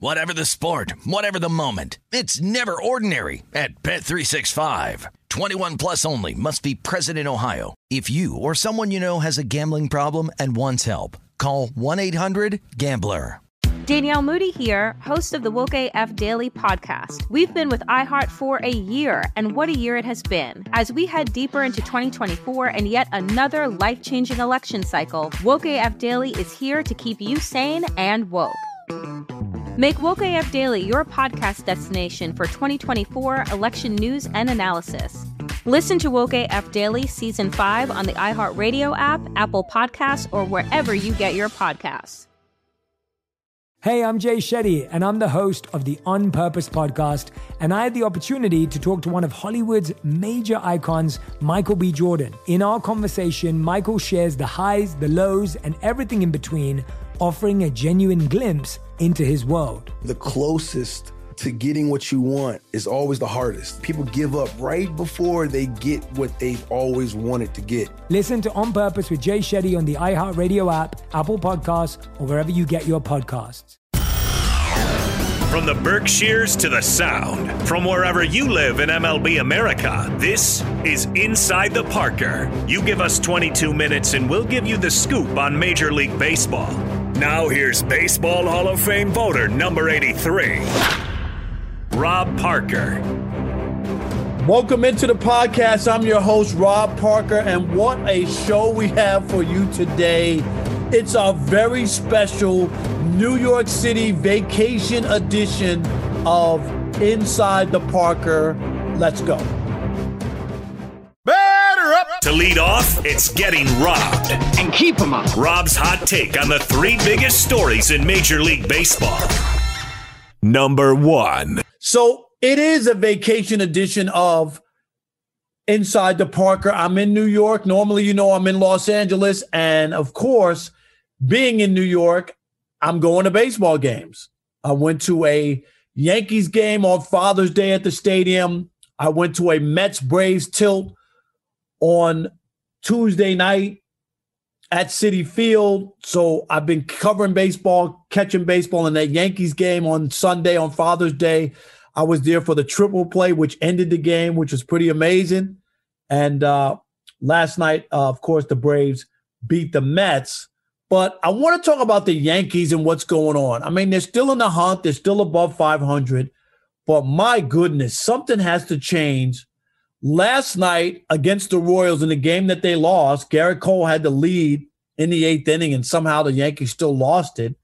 Whatever the sport, whatever the moment, it's never ordinary at Bet365. 21 plus only must be present in Ohio. If you or someone you know has a gambling problem and wants help, call 1-800-GAMBLER. Danielle Moody here, host of the Woke AF Daily podcast. We've been with iHeart for a year, and what a year it has been. As we head deeper into 2024 and yet another life-changing election cycle, Woke AF Daily is here to keep you sane and woke. Make Woke AF Daily your podcast destination for 2024 election news and analysis. Listen to Woke AF Daily Season 5 on the iHeartRadio app, Apple Podcasts, or wherever you get your podcasts. Hey, I'm Jay Shetty, and I'm the host of the On Purpose podcast. And I had the opportunity to talk to one of Hollywood's major icons, Michael B. Jordan. In our conversation, Michael shares the highs, the lows, and everything in between, offering a genuine glimpse into his world. The closest to getting what you want is always the hardest. People give up right before they get what they've always wanted to get. Listen to On Purpose with Jay Shetty on the iHeartRadio app, Apple Podcasts, or wherever you get your podcasts. From the Berkshires to the Sound, from wherever you live in MLB America, this is Inside the Parker. You give us 22 minutes and we'll give you the scoop on Major League Baseball. Now here's Baseball Hall of Fame voter number 83. Rob Parker. Welcome into the podcast. I'm your host, Rob Parker, and what a show we have for you today. It's a very special New York City vacation edition of Inside the Parker. Let's go. Batter up! To lead off, it's getting robbed. And keep them up. Rob's hot take on the three biggest stories in Major League Baseball. Number one. So it is a vacation edition of Inside the Parker. I'm in New York. Normally, you know, I'm in Los Angeles. And of course, being in New York, I'm going to baseball games. I went to a Yankees game on Father's Day at the stadium. I went to a Mets Braves tilt on Tuesday night at Citi Field. So I've been covering baseball, catching baseball in that Yankees game on Sunday on Father's Day. I was there for the triple play, which ended the game, which was pretty amazing. And uh, last night, uh, of course, the Braves beat the Mets. But I want to talk about the Yankees and what's going on. I mean, they're still in the hunt, they're still above 500. But my goodness, something has to change. Last night against the Royals in the game that they lost, Gerrit Cole had the lead in the eighth inning, and somehow the Yankees still lost it.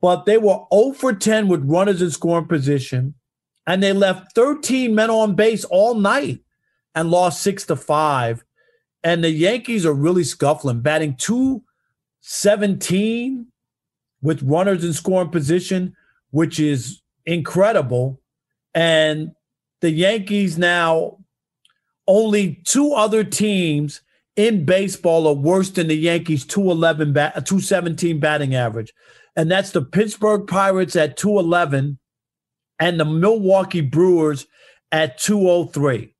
But they were 0 for 10 with runners in scoring position, and they left 13 men on base all night and lost six to five. And the Yankees are really scuffling, batting 217 with runners in scoring position, which is incredible. And the Yankees now, only two other teams in baseball are worse than the Yankees 211 bat, uh, 217 batting average. And that's the Pittsburgh Pirates at 211 and the Milwaukee Brewers at 203.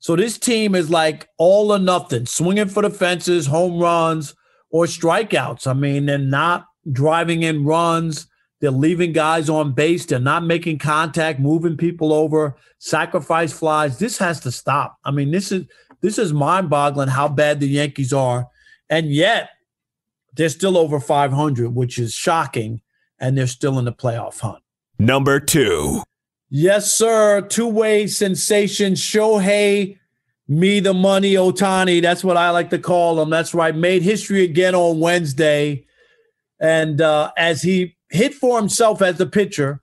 So this team is like all or nothing, swinging for the fences, home runs or strikeouts. I mean, they're not driving in runs. They're leaving guys on base. They're not making contact, moving people over, sacrifice flies. This has to stop. I mean, this is this is mind-boggling how bad the Yankees are, and yet they're still over 500, which is shocking, and they're still in the playoff hunt. Number two. Yes, sir. Two-way sensation Shohei me the money Ohtani. That's what I like to call him. That's right. Made history again on Wednesday. And uh, as he hit for himself as the pitcher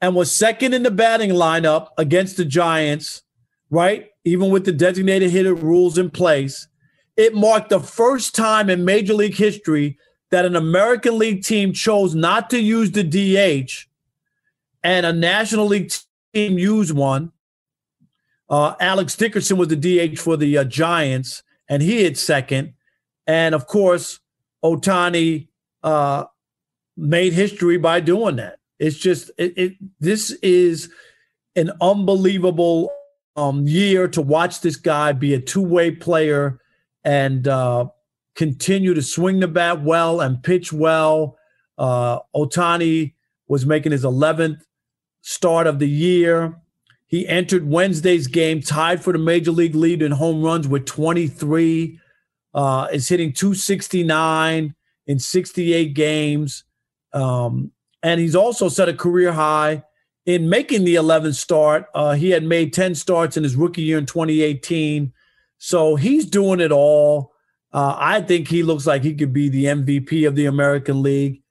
and was second in the batting lineup against the Giants, right? Even with the designated hitter rules in place, it marked the first time in Major League history that an American League team chose not to use the DH and a National League team used one. Uh, Alex Dickerson was the DH for the uh, Giants, and he hit second. And of course, Ohtani uh, made history by doing that. It's just it, it this is an unbelievable um, year to watch this guy be a two way player and uh, continue to swing the bat well and pitch well. Uh, Ohtani was making his 11th start of the year. He entered Wednesday's game tied for the major league lead in home runs with 23. Uh, is hitting 269 in 68 games. Um, and he's also set a career high in making the 11th start. Uh, he had made 10 starts in his rookie year in 2018. So he's doing it all. Uh, I think he looks like he could be the MVP of the American League,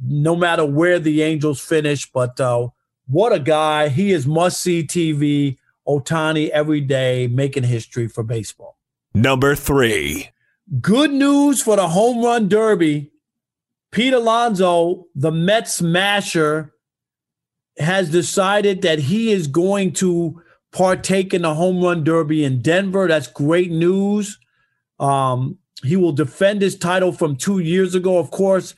no matter where the Angels finish. But uh, what a guy. He is must see TV. Ohtani every day making history for baseball. Number three. Good news for the home run derby. Pete Alonso, the Mets smasher, has decided that he is going to partake in the home run derby in Denver. That's great news. Um, he will defend his title from two years ago. Of course,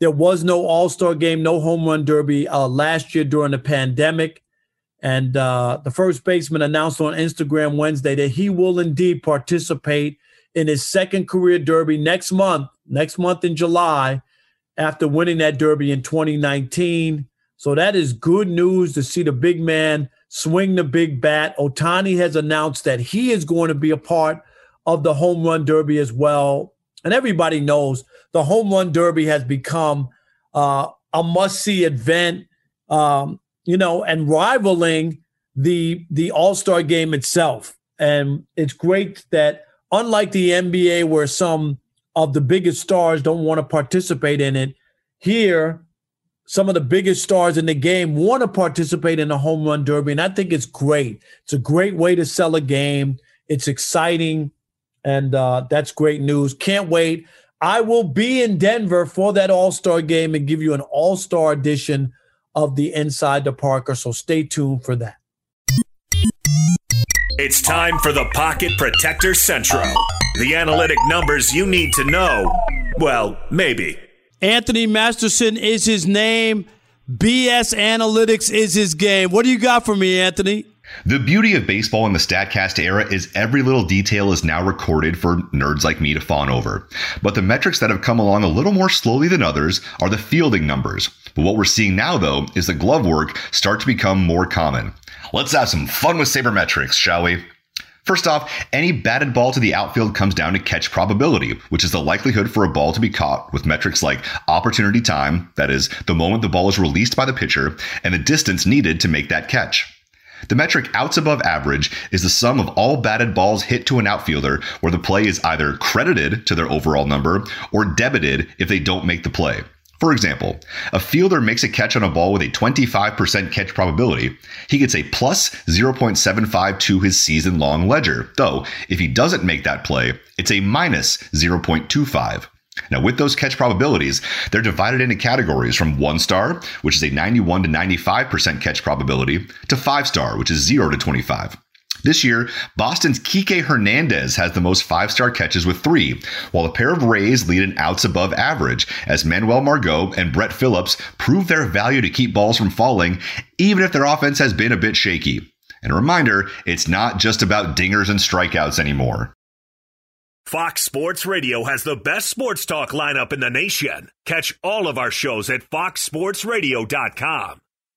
there was no All Star game, no home run derby uh, last year during the pandemic. And uh, the first baseman announced on Instagram Wednesday that he will indeed participate in his second career derby next month, next month in July, after winning that derby in 2019. So that is good news to see the big man swing the big bat. Ohtani has announced that he is going to be a part of the home run derby as well. And everybody knows the home run derby has become uh, a must see event, um, you know, and rivaling the the All Star game itself. And it's great that unlike the NBA, where some of the biggest stars don't want to participate in it, here some of the biggest stars in the game want to participate in the home run derby. And I think it's great. It's a great way to sell a game. It's exciting. And uh, that's great news. Can't wait. I will be in Denver for that All Star game and give you an All Star edition of the Inside the Parker. So stay tuned for that. It's time for the Pocket Protector Central. The analytic numbers you need to know. Well, maybe. Anthony Masterson is his name. BS Analytics is his game. What do you got for me, Anthony? The beauty of baseball in the StatCast era is every little detail is now recorded for nerds like me to fawn over. But the metrics that have come along a little more slowly than others are the fielding numbers. But what we're seeing now, though, is the glove work start to become more common. Let's have some fun with sabermetrics, shall we? First off, any batted ball to the outfield comes down to catch probability, which is the likelihood for a ball to be caught with metrics like opportunity time, that is, the moment the ball is released by the pitcher, and the distance needed to make that catch. The metric outs above average is the sum of all batted balls hit to an outfielder where the play is either credited to their overall number or debited if they don't make the play. For example, a fielder makes a catch on a ball with a 25% catch probability. He gets a plus 0.75 to his season long ledger, though if he doesn't make that play, it's a minus 0.25. Now, with those catch probabilities, they're divided into categories from one star, which is a 91 to 95% catch probability, to five star, which is 0 to 25. This year, Boston's Kike Hernandez has the most five star catches with three, while a pair of Rays lead in outs above average, as Manuel Margot and Brett Phillips prove their value to keep balls from falling, even if their offense has been a bit shaky. And a reminder, it's not just about dingers and strikeouts anymore. Fox Sports Radio has the best sports talk lineup in the nation. Catch all of our shows at foxsportsradio.com.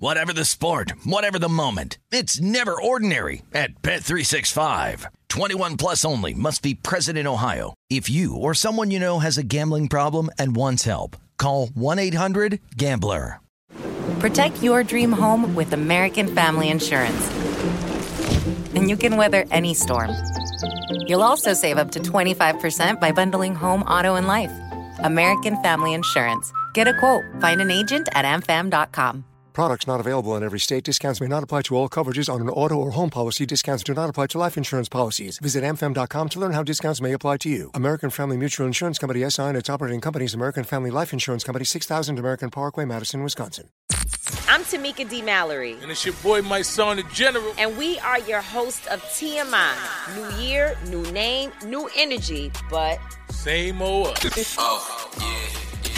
Whatever the sport, whatever the moment. It's never ordinary at Bet365. 21 plus only must be present in Ohio. If you or someone you know has a gambling problem and wants help, call 1-800-GAMBLER. Protect your dream home with American Family Insurance. And you can weather any storm. You'll also save up to 25% by bundling home, auto, and life. American Family Insurance. Get a quote. Find an agent at amfam.com. Products not available in every state. Discounts may not apply to all coverages on an auto or home policy. Discounts do not apply to life insurance policies. Visit amfam.com to learn how discounts may apply to you. American Family Mutual Insurance Company SI and its operating companies American Family Life Insurance Company 6000 American Parkway, Madison, Wisconsin. I'm Tamika D. Mallory. And it's your boy, my son, the General. And we are your host of TMI. New year, new name, new energy, but same old. oh, yeah.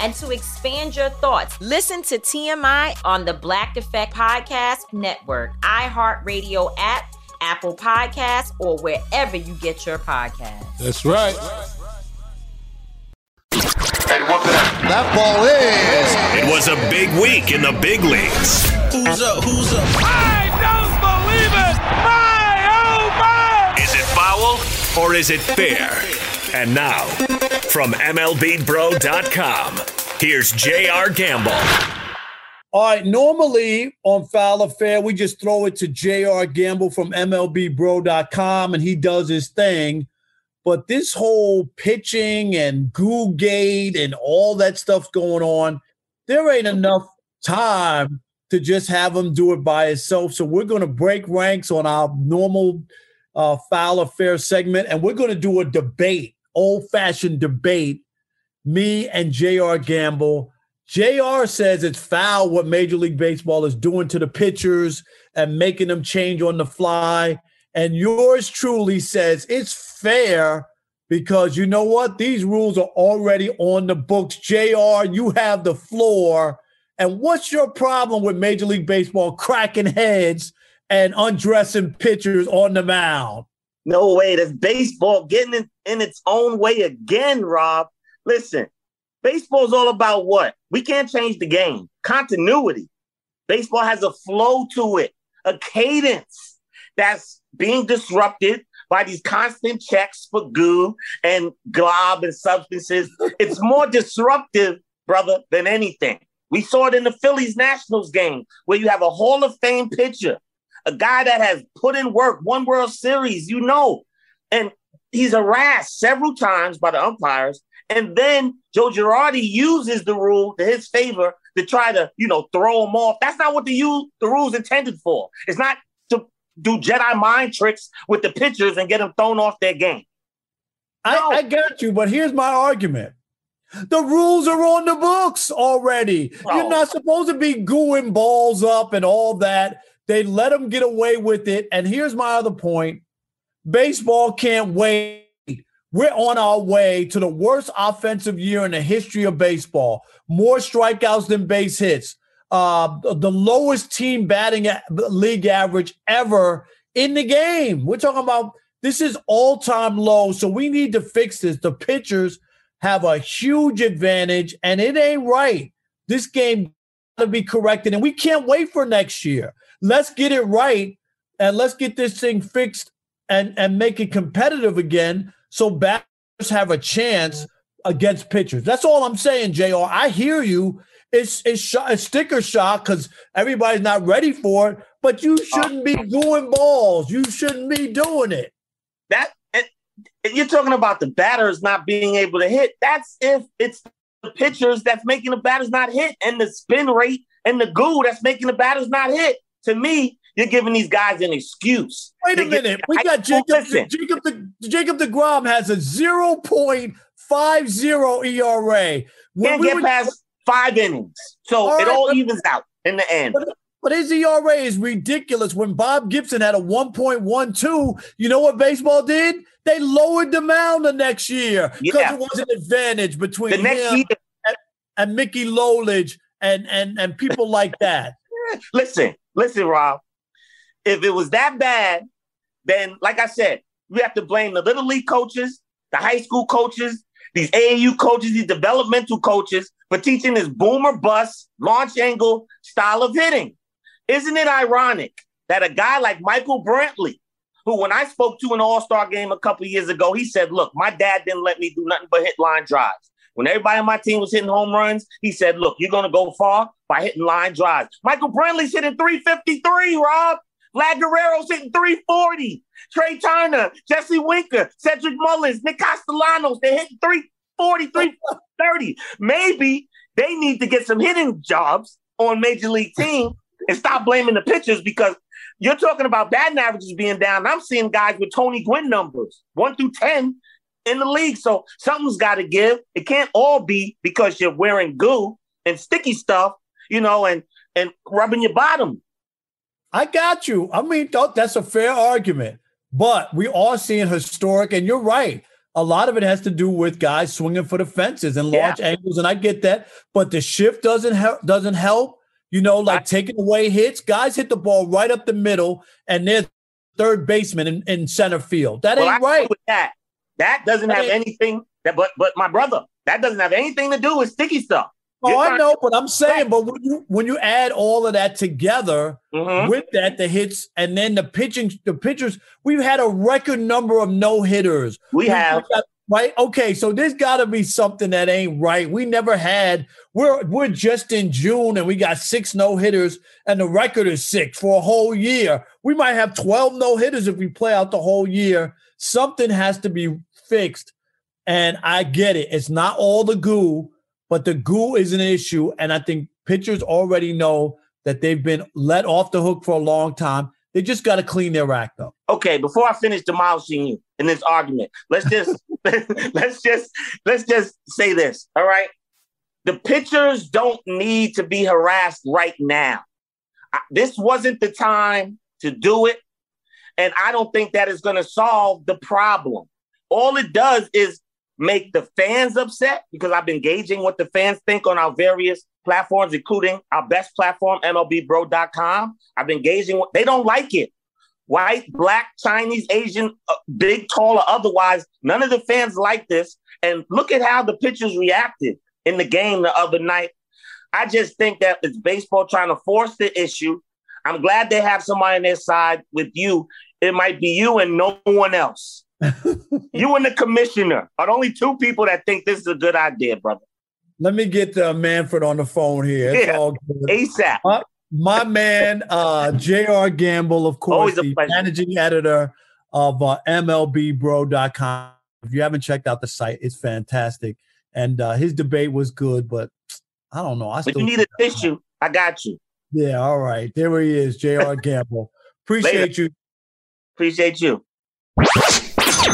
and to expand your thoughts, listen to TMI on the Black Effect Podcast Network, iHeartRadio app, Apple Podcasts, or wherever you get your podcasts. That's right. That ball is. It was a big week in the big leagues. Who's up? Who's up? I don't believe it! My oh my! Is it foul or is it fair? And now, from MLBBro.com, here's J.R. Gamble. All right, normally on Foul Affair, we just throw it to J.R. Gamble from MLBBro.com and he does his thing. But this whole pitching and goo gate and all that stuff going on, there ain't enough time to just have him do it by himself. So we're going to break ranks on our normal uh, foul affair segment, and we're going to do a debate, old fashioned debate. Me and J.R. Gamble. JR says it's foul what Major League Baseball is doing to the pitchers and making them change on the fly. And yours truly says it's fair because you know what? These rules are already on the books. JR, you have the floor. And what's your problem with Major League Baseball cracking heads and undressing pitchers on the mound? No way. That's baseball getting in, in its own way again, Rob. Listen, baseball's all about what? We can't change the game. Continuity. Baseball has a flow to it, a cadence that's being disrupted by these constant checks for goo and glob and substances. it's more disruptive, brother, than anything. We saw it in the Phillies Nationals game where you have a Hall of Fame pitcher, a guy that has put in work, one World Series, you know, and he's harassed several times by the umpires. And then Joe Girardi uses the rule to his favor to try to, you know, throw him off. That's not what the, the rule's intended for. It's not to do Jedi mind tricks with the pitchers and get them thrown off their game. No. I, I got you, but here's my argument. The rules are on the books already. Oh. You're not supposed to be gooing balls up and all that. They let them get away with it. And here's my other point baseball can't wait. We're on our way to the worst offensive year in the history of baseball. More strikeouts than base hits uh, the lowest team batting league average ever in the game. We're talking about this is all time low. So we need to fix this. The pitchers have a huge advantage, and it ain't right. This game to be corrected, and we can't wait for next year. Let's get it right, and let's get this thing fixed and and make it competitive again, so batters have a chance against pitchers. That's all I'm saying, Jr. I hear you, it's it's, sh- it's sticker shock because everybody's not ready for it. But you uh, shouldn't be doing balls. You shouldn't be doing it. That and you're talking about the batters not being able to hit. That's if it's the pitchers that's making the batters not hit, and the spin rate and the goo that's making the batters not hit. To me, you're giving these guys an excuse. Wait a minute. We got Jacob. listen. Jacob the Jacob Degrom has a zero point five zero ERA. When Can't we get were- past five innings, so All it right, all but- evens out in the end. But, but his ERA is ridiculous. When Bob Gibson had a 1.12, you know what baseball did? They lowered the mound the next year because Yeah. it was an advantage between The next him year- and, and Mickey Lolich and and and people like that. listen, listen, Rob. If it was that bad, then like I said, we have to blame the little league coaches, the high school coaches, these AAU coaches, these developmental coaches for teaching this boomer bust launch angle style of hitting. Isn't it ironic that a guy like Michael Brantley, who when I spoke to an all-star game a couple years ago, he said, look, my dad didn't let me do nothing but hit line drives. When everybody on my team was hitting home runs, he said, look, you're going to go far by hitting line drives. Michael Brantley's hitting 353, Rob. Vlad Guerrero's hitting 340. Trea Turner, Jesse Winker, Cedric Mullins, Nick Castellanos, they're hitting 340, 330. Maybe they need to get some hitting jobs on major league team and stop blaming the pitchers because you're talking about batting averages being down. I'm seeing guys with Tony Gwynn numbers, one through 10 in the league. So something's got to give. It can't all be because you're wearing goo and sticky stuff, you know, and and rubbing your bottom. I got you. I mean, that's a fair argument, but we are seeing historic, and you're right. A lot of it has to do with guys swinging for the fences and launch angles, and I get that. But the shift doesn't help. Doesn't help. You know, like taking away hits. Guys hit the ball right up the middle, and there's third baseman in, in center field. That Well, ain't I right. with that. That doesn't have anything that but but my brother, that doesn't have anything to do with sticky stuff. Oh, You're I trying- know, but I'm saying, but when you when you add all of that together Mhm. with that, the hits and then the pitching, the pitchers, we've had a record number of no hitters. We have. got- right. Okay, so there's got to be something that ain't right. We never had. We're we're just in June and we got six no hitters, and the record is six for a whole year. We might have twelve no hitters if we play out the whole year. Something has to be fixed, and I get it. It's not all the goo but the goo is an issue. And I think pitchers already know that they've been let off the hook for a long time. They just got to clean their act up. Okay, before I finish demolishing you in this argument, let's just let's just let's just say this. All right. The pitchers don't need to be harassed right now. This wasn't the time to do it. And I don't think that is going to solve the problem. All it does is make the fans upset because I've been gauging what the fans think on our various platforms, including our best platform, MLBBro.com. I've been gauging what they don't like it. White, black, Chinese, Asian, uh, big, tall, or otherwise, none of the fans like this. And look at how the pitchers reacted in the game the other night. I just think that it's baseball trying to force the issue. I'm glad they have somebody on their side with you. It might be you and no one else. you and the commissioner are the only two people that think this is a good idea, brother. Let me get uh, Manfred on the phone here. It's Yeah. ASAP. My, my man, uh, J.R. Gamble, of course, the pleasure. managing editor of uh, MLBBro.com. If you haven't checked out the site, it's fantastic. And uh, his debate was good, but I don't know. I But you need a tissue. I got you. Yeah, all right. There he is, J.R. Gamble. Appreciate Later. you. Appreciate you.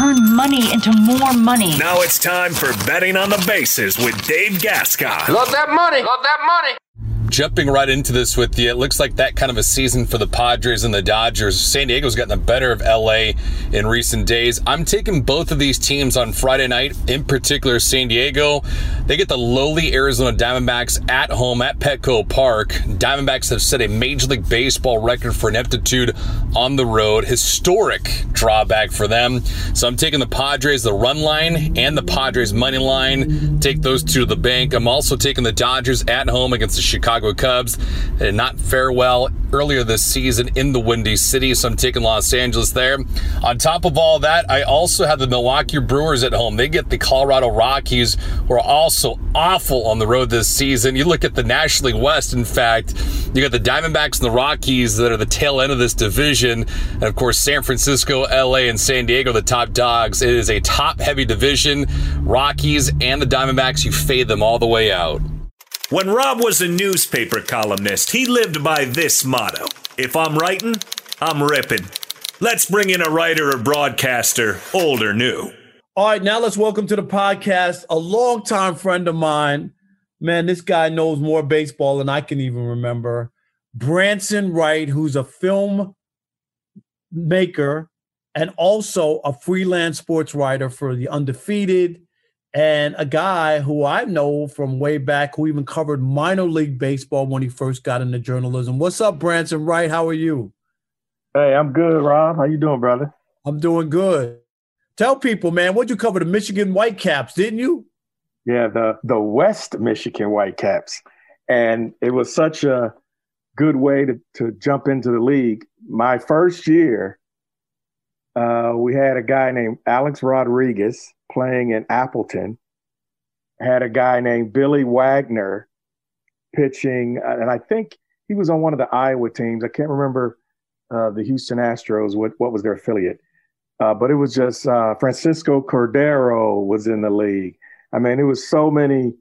Turn money into more money. Now it's time for betting on the bases with Dave Gascon. Love that money. Love that money. Jumping right into this with you, it looks like that kind of a season for the Padres and the Dodgers. San Diego's gotten the better of LA in recent days. I'm taking both of these teams on Friday night, in particular San Diego. They get the lowly Arizona Diamondbacks at home at Petco Park. Diamondbacks have set a Major League Baseball record for ineptitude on the road. Historic drawback for them. So I'm taking the Padres, the run line, and the Padres money line. Take those two to the bank. I'm also taking the Dodgers at home against the Chicago Chicago Cubs. Did not fare well earlier this season in the Windy City, so I'm taking Los Angeles there. On top of all that, I also have the Milwaukee Brewers at home. They get the Colorado Rockies, who are also awful on the road this season. You look at the National League West, in fact, you got the Diamondbacks and the Rockies that are the tail end of this division. And of course, San Francisco, LA, and San Diego, the top dogs. It is a top heavy division. Rockies and the Diamondbacks, you fade them all the way out. When Rob was a newspaper columnist, he lived by this motto If I'm writing, I'm ripping. Let's bring in a writer or broadcaster, old or new. All right, now let's welcome to the podcast a longtime friend of mine. Man, this guy knows more baseball than I can even remember. Branson Wright, who's a film maker and also a freelance sports writer for The Undefeated, and a guy who I know from way back who even covered minor league baseball when he first got into journalism. What's up, Branson Wright? How are you? Hey, I'm good, Rob. How you doing, brother? I'm doing good. Tell people, man, what'd you cover? The Michigan Whitecaps, didn't you? Yeah, the the West Michigan Whitecaps. And it was such a good way to, to jump into the league. My first year, uh, we had a guy named Alex Rodriguez playing in Appleton. Had a guy named Billy Wagner pitching, uh, and I think he was on one of the Iowa teams. I can't remember uh, the Houston Astros, what, what was their affiliate. Uh, but it was just uh, Francisco Cordero was in the league. I mean, it was so many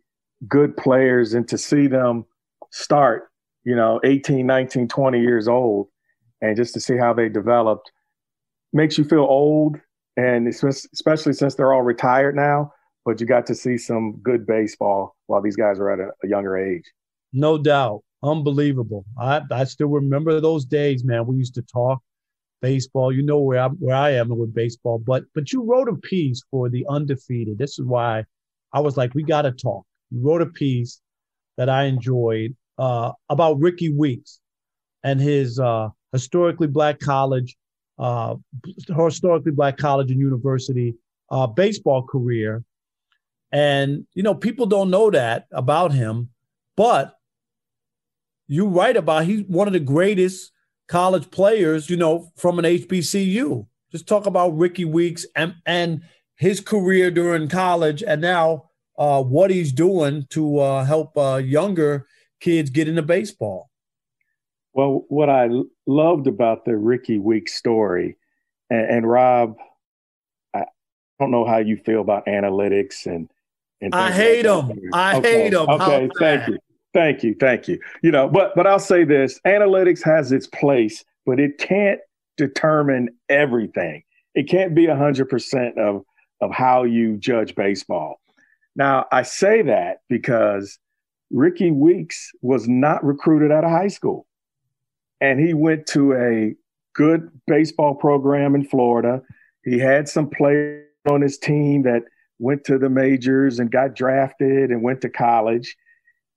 good players, and to see them start, you know, 18, 19, 20 years old, and just to see how they developed makes you feel old. And especially since they're all retired now, but you got to see some good baseball while these guys were at a, a younger age. No doubt. Unbelievable. I, I still remember those days, man. We used to talk baseball. You know where I where I am with baseball, but but you wrote a piece for the undefeated. This is why I was like, we got to talk. You wrote a piece that I enjoyed uh, about Rickie Weeks and his uh, historically black college, uh, historically black college and university uh, baseball career. And you know, people don't know that about him, but you write about he's one of the greatest college players, you know, from an HBCU. Just talk about Rickie Weeks and and his career during college, and now uh, what he's doing to uh, help uh, younger kids get into baseball. Well, what I loved about the Rickie Weeks story, and, and Rob, I don't know how you feel about analytics and. and I hate like them. I okay. hate them. Okay, thank you. Thank you, thank you. You know, but but I'll say this: analytics has its place, but it can't determine everything. It can't be hundred percent of of how you judge baseball. Now, I say that because Ricky Weeks was not recruited out of high school, and he went to a good baseball program in Florida. He had some players on his team that went to the majors and got drafted and went to college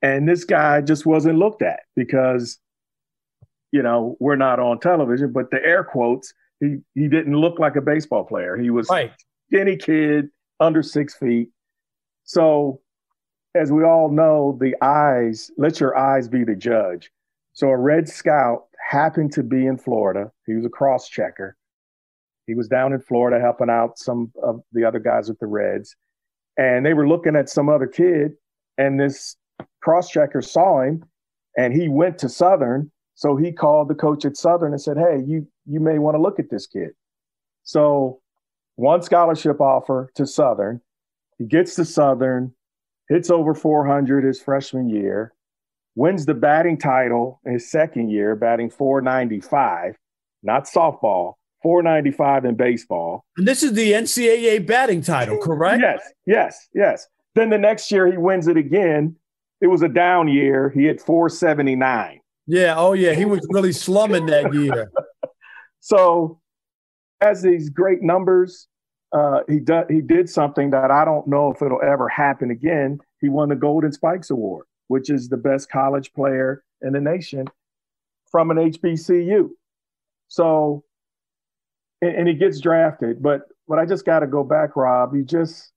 and this guy just wasn't looked at because, you know, we're not on television, but the air quotes, he, he didn't look like a baseball player. He was right. skinny kid, under six feet. So, as we all know, the eyes, let your eyes be the judge. So, a Red Scout happened to be in Florida. He was a cross checker. He was down in Florida helping out some of the other guys with the Reds. And they were looking at some other kid, and this cross checker saw him and he went to Southern. So he called the coach at Southern and said, Hey, you, you may want to look at this kid. So one scholarship offer to Southern. He gets to Southern, hits over 400 his freshman year, wins the batting title in his second year, batting 495, not softball, 495 in baseball. And this is the NCAA batting title, correct? Yes, yes, yes. Then the next year he wins it again it was a down year. He hit 479. Yeah. Oh, yeah. He was really slumming that year. so, as these great numbers, uh, he did he did something that I don't know if it'll ever happen again. He won the Golden Spikes Award, which is the best college player in the nation from an HBCU. So, and, and he gets drafted. But but I just got to go back, Rob. You just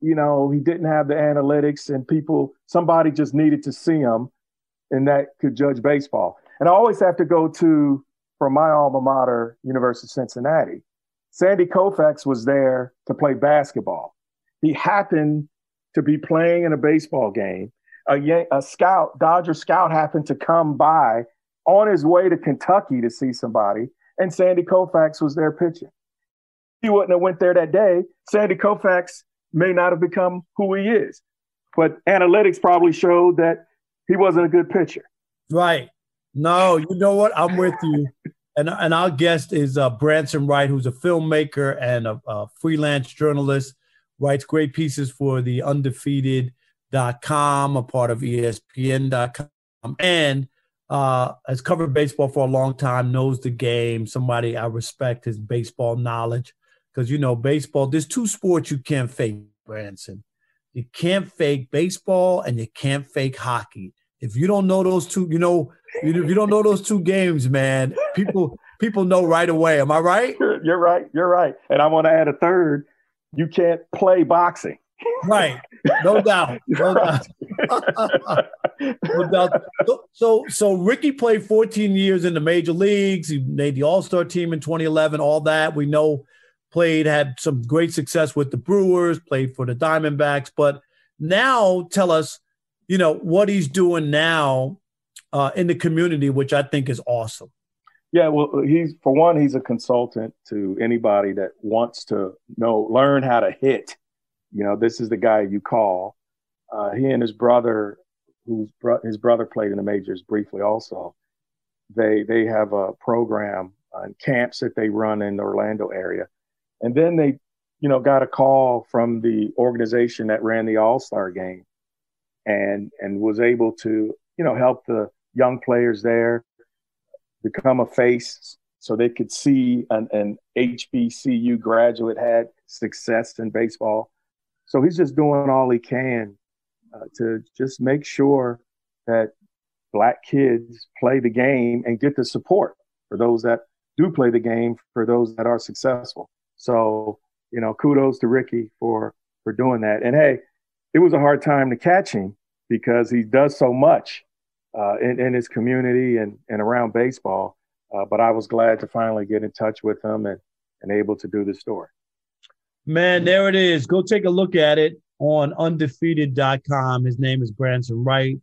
you know, he didn't have the analytics and people, somebody just needed to see him. and that could judge baseball. And I always have to go to from my alma mater, University of Cincinnati. Sandy Koufax was there to play basketball. He happened to be playing in a baseball game. A, a scout, Dodger scout, happened to come by on his way to Kentucky to see somebody, and Sandy Koufax was there pitching. He wouldn't have went there that day. Sandy Koufax may not have become who he is, but analytics probably showed that he wasn't a good pitcher. Right. No, you know what? I'm with you. And, and our guest is uh, Branson Wright, who's a filmmaker and a, a freelance journalist, writes great pieces for the undefeated.com, a part of ESPN.com, and uh, has covered baseball for a long time, knows the game, somebody I respect his baseball knowledge. Because, you know, baseball, there's two sports you can't fake, Branson. You can't fake baseball and you can't fake hockey. If you don't know those two, you know, if you don't know those two games, man, people people know right away. Am I right? You're right. You're right. And I want to add a third. You can't play boxing. Right. No doubt. No doubt. no doubt. So, so Rickie played 14 years in the major leagues. He made the All Star team in 2011. All that we know. Played had some great success with the Brewers. Played for the Diamondbacks. But now, tell us, you know, what he's doing now uh, in the community, which I think is awesome. Yeah, well, he's for one, he's a consultant to anybody that wants to know, learn how to hit. You know, this is the guy you call. Uh, he and his brother, whose bro- his brother played in the majors briefly, also. They they have a program and camps that they run in the Orlando area, and then they, you know, got a call from the organization that ran the All Star game, and and was able to, you know, help the young players there become a face so they could see an, an HBCU graduate had success in baseball. So he's just doing all he can uh, to just make sure that black kids play the game and get the support for those that do play the game, for those that are successful. So, you know, kudos to Rickie for for doing that. And hey, it was a hard time to catch him because he does so much uh, in, in his community and, and around baseball. Uh, but I was glad to finally get in touch with him and, and able to do the story. Man, there it is. Go take a look at it on undefeated.com. His name is Branson Wright.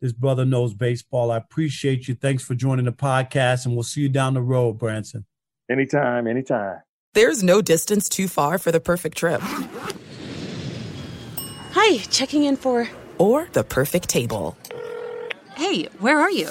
This brother knows baseball. I appreciate you. Thanks for joining the podcast, and we'll see you down the road, Branson. Anytime, anytime. There's no distance too far for the perfect trip. Hi, checking in for. Or the perfect table. Hey, where are you?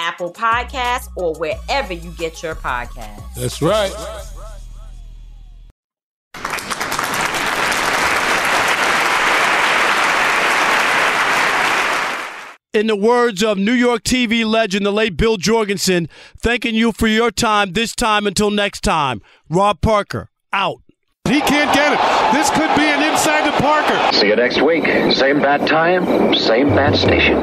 Apple Podcasts, or wherever you get your podcasts. That's right. In the words of New York TV legend, the late Bill Jorgensen, thanking you for your time this time until next time. Rob Parker, out. He can't get it. This could be an inside to Parker. See you next week. Same bad time, same bad station.